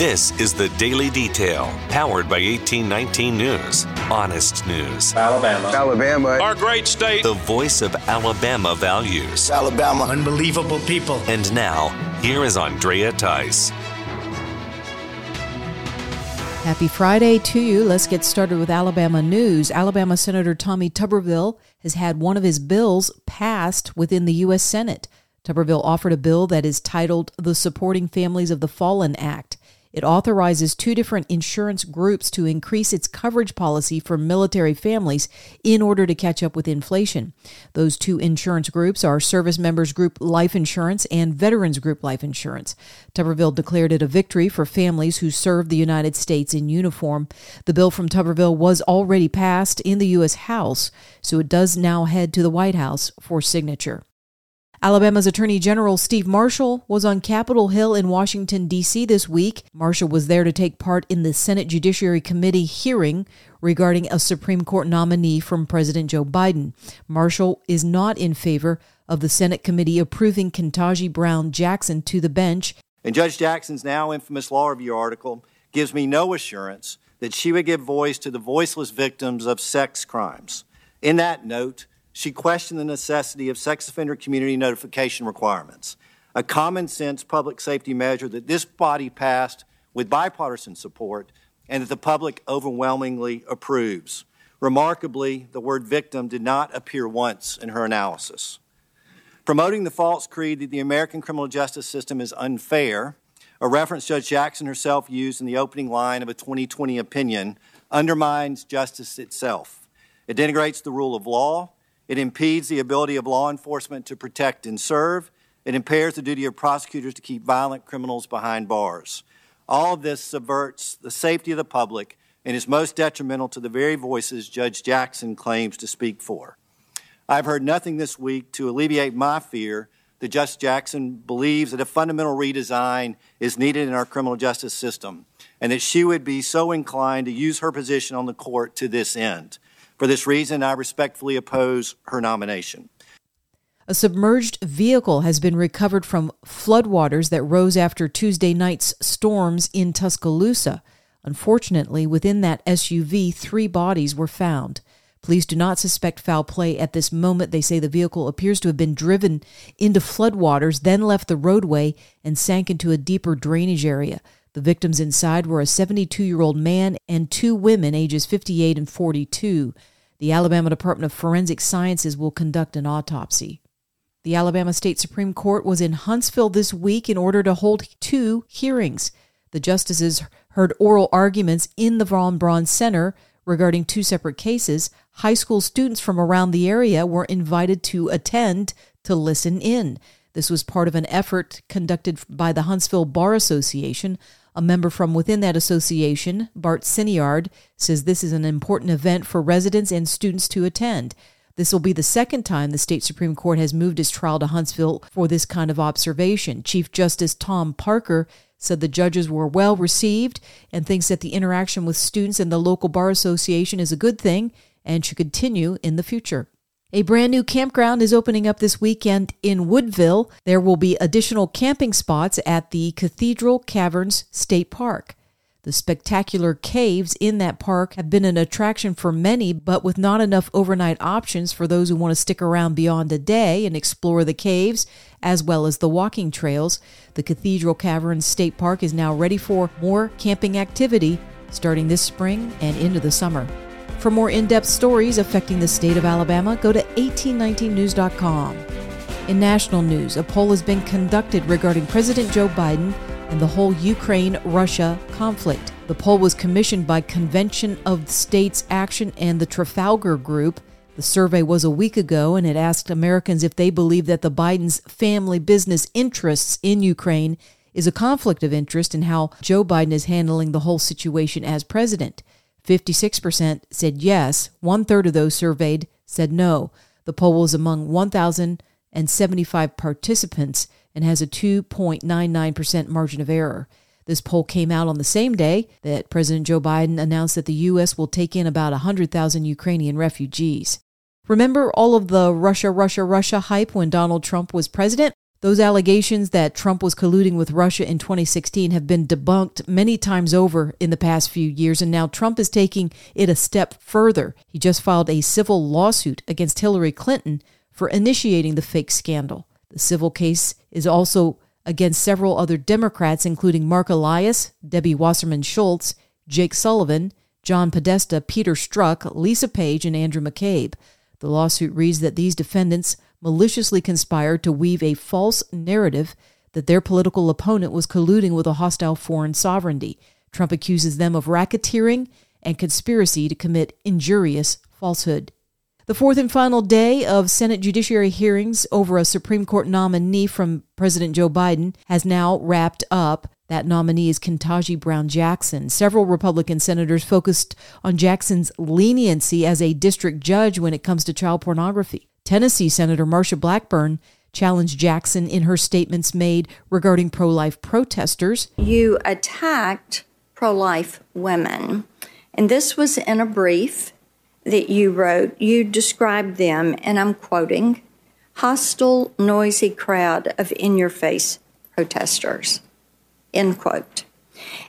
This is the Daily Detail, powered by 1819 News. Honest news. Alabama. Alabama. Our great state. The voice of Alabama values. Alabama. Unbelievable people. And now, here is Andrea Tice. Happy Friday to you. Let's get started with Alabama news. Alabama Senator Tommy Tuberville has had one of his bills passed within the U.S. Senate. Tuberville offered a bill that is titled the Supporting Families of the Fallen Act. It authorizes two different insurance groups to increase its coverage policy for military families in order to catch up with inflation. Those two insurance groups are Service Members Group Life Insurance and Veterans Group Life Insurance. Tuberville declared it a victory for families who serve the United States in uniform. The bill from Tuberville was already passed in the U.S. House, so it does now head to the White House for signature. Alabama's Attorney General Steve Marshall was on Capitol Hill in Washington, D.C. this week. Marshall was there to take part in the Senate Judiciary Committee hearing regarding a Supreme Court nominee from President Joe Biden. Marshall is not in favor of the Senate committee approving Ketanji Brown Jackson to the bench. And Judge Jackson's now infamous law review article gives me no assurance that she would give voice to the voiceless victims of sex crimes. In that note, she questioned the necessity of sex offender community notification requirements, a common sense public safety measure that this body passed with bipartisan support and that the public overwhelmingly approves. Remarkably, the word victim did not appear once in her analysis. Promoting the false creed that the American criminal justice system is unfair, a reference Judge Jackson herself used in the opening line of a 2020 opinion, undermines justice itself. It denigrates the rule of law it impedes the ability of law enforcement to protect and serve. It impairs the duty of prosecutors to keep violent criminals behind bars. All of this subverts the safety of the public and is most detrimental to the very voices Judge Jackson claims to speak for. I've heard nothing this week to alleviate my fear that Judge Jackson believes that a fundamental redesign is needed in our criminal justice system and that she would be so inclined to use her position on the court to this end. For this reason, I respectfully oppose her nomination. A submerged vehicle has been recovered from floodwaters that rose after Tuesday night's storms in Tuscaloosa. Unfortunately, within that SUV, three bodies were found. Police do not suspect foul play at this moment. They say the vehicle appears to have been driven into floodwaters, then left the roadway and sank into a deeper drainage area. The victims inside were a 72 year old man and two women, ages 58 and 42. The Alabama Department of Forensic Sciences will conduct an autopsy. The Alabama State Supreme Court was in Huntsville this week in order to hold two hearings. The justices heard oral arguments in the Von Braun Center regarding two separate cases. High school students from around the area were invited to attend to listen in. This was part of an effort conducted by the Huntsville Bar Association a member from within that association, Bart Siniard, says this is an important event for residents and students to attend. This will be the second time the state Supreme Court has moved its trial to Huntsville for this kind of observation. Chief Justice Tom Parker said the judges were well received and thinks that the interaction with students and the local bar association is a good thing and should continue in the future. A brand new campground is opening up this weekend in Woodville. There will be additional camping spots at the Cathedral Caverns State Park. The spectacular caves in that park have been an attraction for many, but with not enough overnight options for those who want to stick around beyond a day and explore the caves as well as the walking trails. The Cathedral Caverns State Park is now ready for more camping activity starting this spring and into the summer. For more in depth stories affecting the state of Alabama, go to 1819news.com. In national news, a poll has been conducted regarding President Joe Biden and the whole Ukraine Russia conflict. The poll was commissioned by Convention of States Action and the Trafalgar Group. The survey was a week ago and it asked Americans if they believe that the Biden's family business interests in Ukraine is a conflict of interest and how Joe Biden is handling the whole situation as president. 56% said yes. One third of those surveyed said no. The poll was among 1,075 participants and has a 2.99% margin of error. This poll came out on the same day that President Joe Biden announced that the U.S. will take in about 100,000 Ukrainian refugees. Remember all of the Russia, Russia, Russia hype when Donald Trump was president? Those allegations that Trump was colluding with Russia in 2016 have been debunked many times over in the past few years, and now Trump is taking it a step further. He just filed a civil lawsuit against Hillary Clinton for initiating the fake scandal. The civil case is also against several other Democrats, including Mark Elias, Debbie Wasserman Schultz, Jake Sullivan, John Podesta, Peter Strzok, Lisa Page, and Andrew McCabe. The lawsuit reads that these defendants maliciously conspired to weave a false narrative that their political opponent was colluding with a hostile foreign sovereignty. Trump accuses them of racketeering and conspiracy to commit injurious falsehood. The fourth and final day of Senate judiciary hearings over a Supreme Court nominee from President Joe Biden has now wrapped up. That nominee is Ketanji Brown Jackson. Several Republican senators focused on Jackson's leniency as a district judge when it comes to child pornography. Tennessee Senator Marsha Blackburn challenged Jackson in her statements made regarding pro life protesters. You attacked pro life women, and this was in a brief that you wrote. You described them, and I'm quoting, hostile, noisy crowd of in your face protesters, end quote.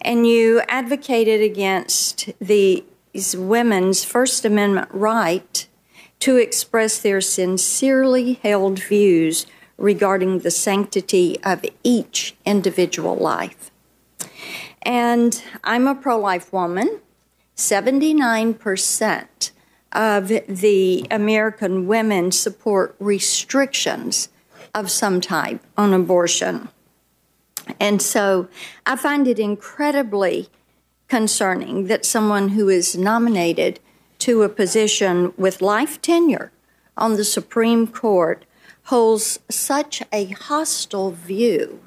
And you advocated against these women's First Amendment right to express their sincerely held views regarding the sanctity of each individual life. And I'm a pro life woman. 79% of the American women support restrictions of some type on abortion. And so I find it incredibly concerning that someone who is nominated to a position with life tenure on the Supreme Court holds such a hostile view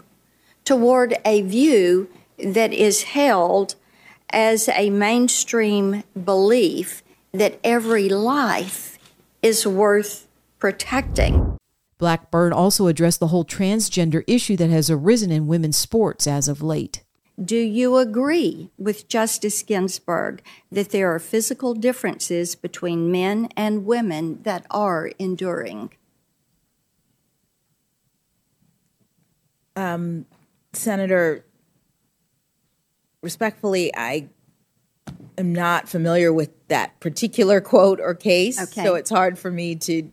toward a view that is held as a mainstream belief that every life is worth protecting. Blackburn also addressed the whole transgender issue that has arisen in women's sports as of late. Do you agree with Justice Ginsburg that there are physical differences between men and women that are enduring? Um, Senator, respectfully, I am not familiar with that particular quote or case, okay. so it's hard for me to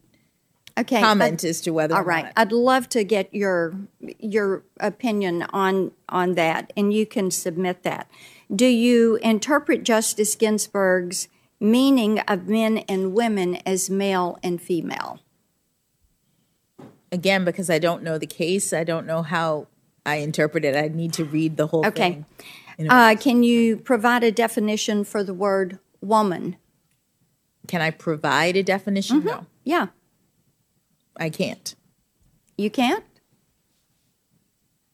okay, comment as to whether. All right. I'd love to get your your opinion on on that, and you can submit that. Do you interpret Justice Ginsburg's meaning of men and women as male and female? Again, because I don't know the case, I don't know how I interpret it. I need to read the whole okay. thing. Uh, can you provide a definition for the word woman? Can I provide a definition? Mm-hmm. No. Yeah. I can't. You can't?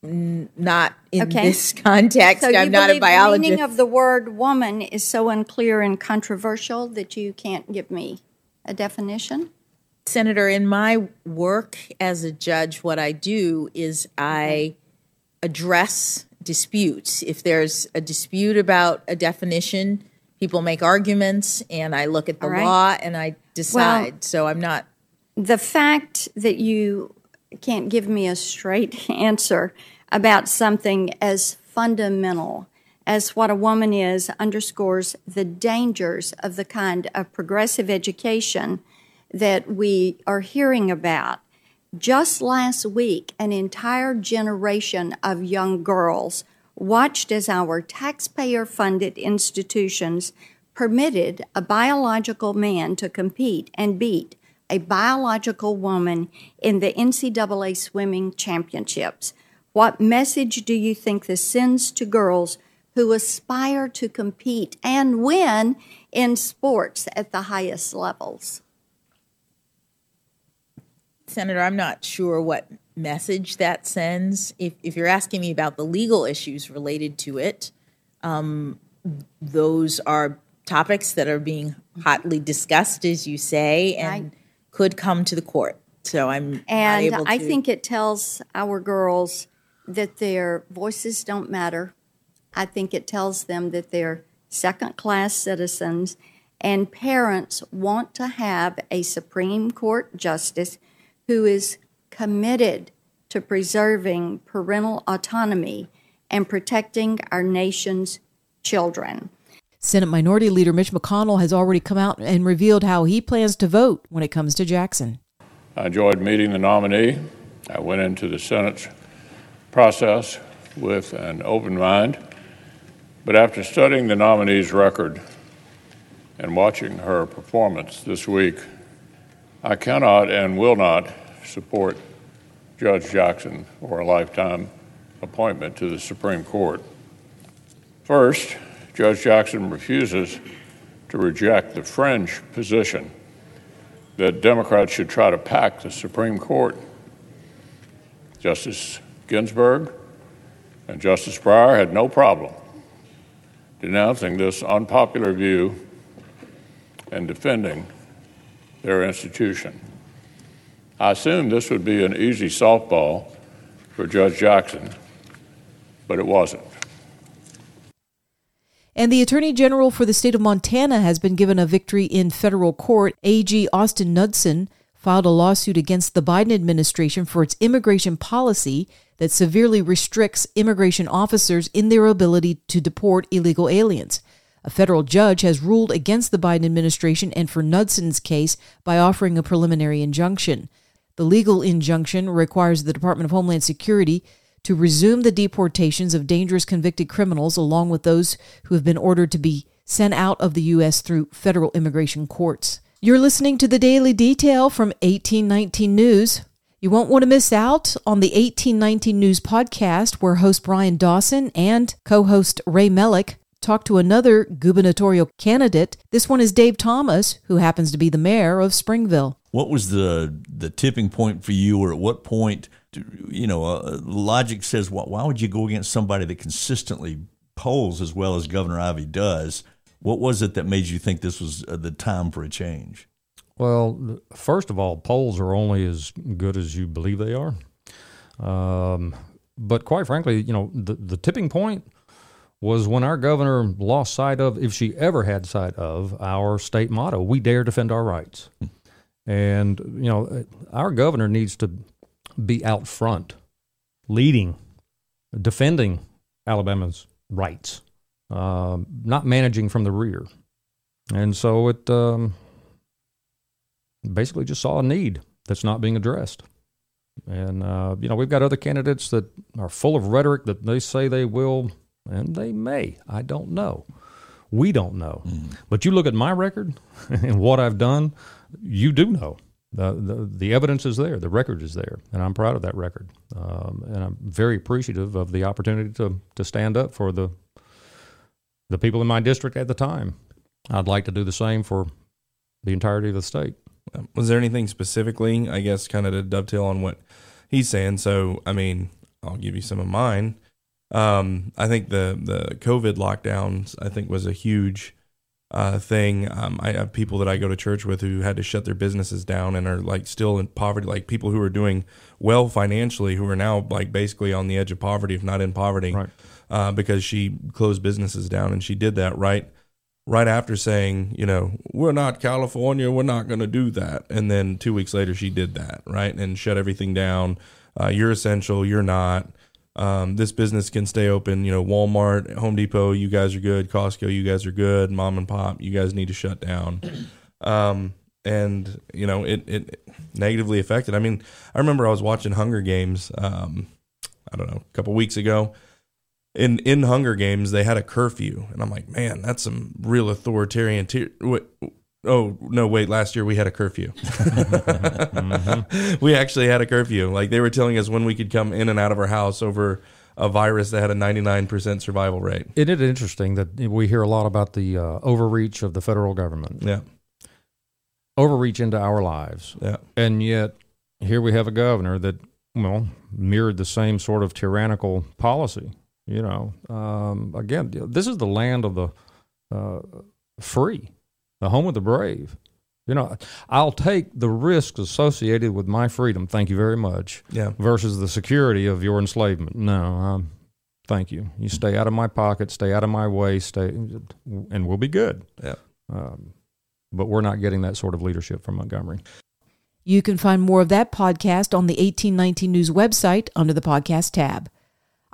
N- not in okay. this context. So I'm not a biologist. The meaning of the word woman is so unclear and controversial that you can't give me a definition? Senator, in my work as a judge, what I do is I address disputes. If there's a dispute about a definition, people make arguments, and I look at the right. law and I decide. Well, so I'm not the fact that you can't give me a straight answer about something as fundamental as what a woman is underscores the dangers of the kind of progressive education that we are hearing about. Just last week, an entire generation of young girls watched as our taxpayer funded institutions permitted a biological man to compete and beat a biological woman in the NCAA swimming championships. What message do you think this sends to girls who aspire to compete and win in sports at the highest levels? Senator, I'm not sure what message that sends. If, if you're asking me about the legal issues related to it, um, those are topics that are being hotly discussed, as you say, and right could come to the court. So I'm and I think it tells our girls that their voices don't matter. I think it tells them that they're second class citizens, and parents want to have a Supreme Court justice who is committed to to preserving parental autonomy and protecting our nation's children. Senate Minority Leader Mitch McConnell has already come out and revealed how he plans to vote when it comes to Jackson. I enjoyed meeting the nominee. I went into the Senate's process with an open mind. But after studying the nominee's record and watching her performance this week, I cannot and will not support Judge Jackson for a lifetime appointment to the Supreme Court. First, Judge Jackson refuses to reject the fringe position that Democrats should try to pack the Supreme Court. Justice Ginsburg and Justice Breyer had no problem denouncing this unpopular view and defending their institution. I assumed this would be an easy softball for Judge Jackson, but it wasn't. And the Attorney General for the state of Montana has been given a victory in federal court. AG Austin Knudsen filed a lawsuit against the Biden administration for its immigration policy that severely restricts immigration officers in their ability to deport illegal aliens. A federal judge has ruled against the Biden administration and for Knudsen's case by offering a preliminary injunction. The legal injunction requires the Department of Homeland Security to resume the deportations of dangerous convicted criminals, along with those who have been ordered to be sent out of the U.S. through federal immigration courts. You're listening to the Daily Detail from 1819 News. You won't want to miss out on the 1819 News podcast, where host Brian Dawson and co host Ray Mellick talk to another gubernatorial candidate. This one is Dave Thomas, who happens to be the mayor of Springville. What was the the tipping point for you, or at what point you know, uh, logic says, well, why would you go against somebody that consistently polls as well as Governor Ivey does? What was it that made you think this was uh, the time for a change? Well, first of all, polls are only as good as you believe they are. Um, but quite frankly, you know, the, the tipping point was when our governor lost sight of, if she ever had sight of, our state motto: "We dare defend our rights." Hmm. And you know, our governor needs to be out front, leading, defending Alabama's rights, uh, not managing from the rear. And so it um, basically just saw a need that's not being addressed. And, uh, you know, we've got other candidates that are full of rhetoric that they say they will, and they may. I don't know. We don't know. Mm. But you look at my record and what I've done, you do know. The, the, evidence is there, the record is there, and I'm proud of that record. Um, and I'm very appreciative of the opportunity to, to stand up for the, the people in my district at the time. I'd like to do the same for the entirety of the state. Was there anything specifically, I guess, kind of to dovetail on what he's saying? So, I mean, I'll give you some of mine. Um, I think the the COVID lockdowns, I think, was a huge uh, thing. Um, I have people that I go to church with who had to shut their businesses down and are like still in poverty, like people who are doing well financially who are now like basically on the edge of poverty, if not in poverty, right. uh, because she closed businesses down and she did that right right after saying, you know, we're not California, we're not going to do that, and then two weeks later she did that right and shut everything down. Uh, you're essential, you're not um, this business can stay open. You know, Walmart, Home Depot, you guys are good. Costco, you guys are good. Mom and pop, you guys need to shut down. Um, and you know, it it negatively affected. I mean, I remember I was watching Hunger Games. Um, I don't know, a couple weeks ago. In in Hunger Games, they had a curfew, and I'm like, man, that's some real authoritarian. Te- Oh no! Wait. Last year we had a curfew. mm-hmm. We actually had a curfew. Like they were telling us when we could come in and out of our house over a virus that had a 99% survival rate. Isn't it interesting that we hear a lot about the uh, overreach of the federal government? Yeah. Overreach into our lives. Yeah. And yet here we have a governor that, well, mirrored the same sort of tyrannical policy. You know, um, again, this is the land of the uh, free the home of the brave. You know, I'll take the risks associated with my freedom. Thank you very much. Yeah. Versus the security of your enslavement. No, um, thank you. You stay out of my pocket, stay out of my way, stay, and we'll be good. Yeah. Um, but we're not getting that sort of leadership from Montgomery. You can find more of that podcast on the 1819 News website under the podcast tab.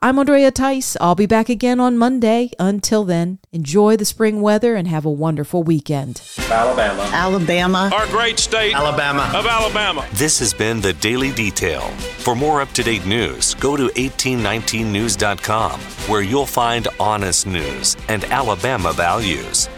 I'm Andrea Tice. I'll be back again on Monday. Until then, enjoy the spring weather and have a wonderful weekend. Alabama. Alabama. Our great state. Alabama. Of Alabama. This has been the Daily Detail. For more up to date news, go to 1819news.com, where you'll find honest news and Alabama values.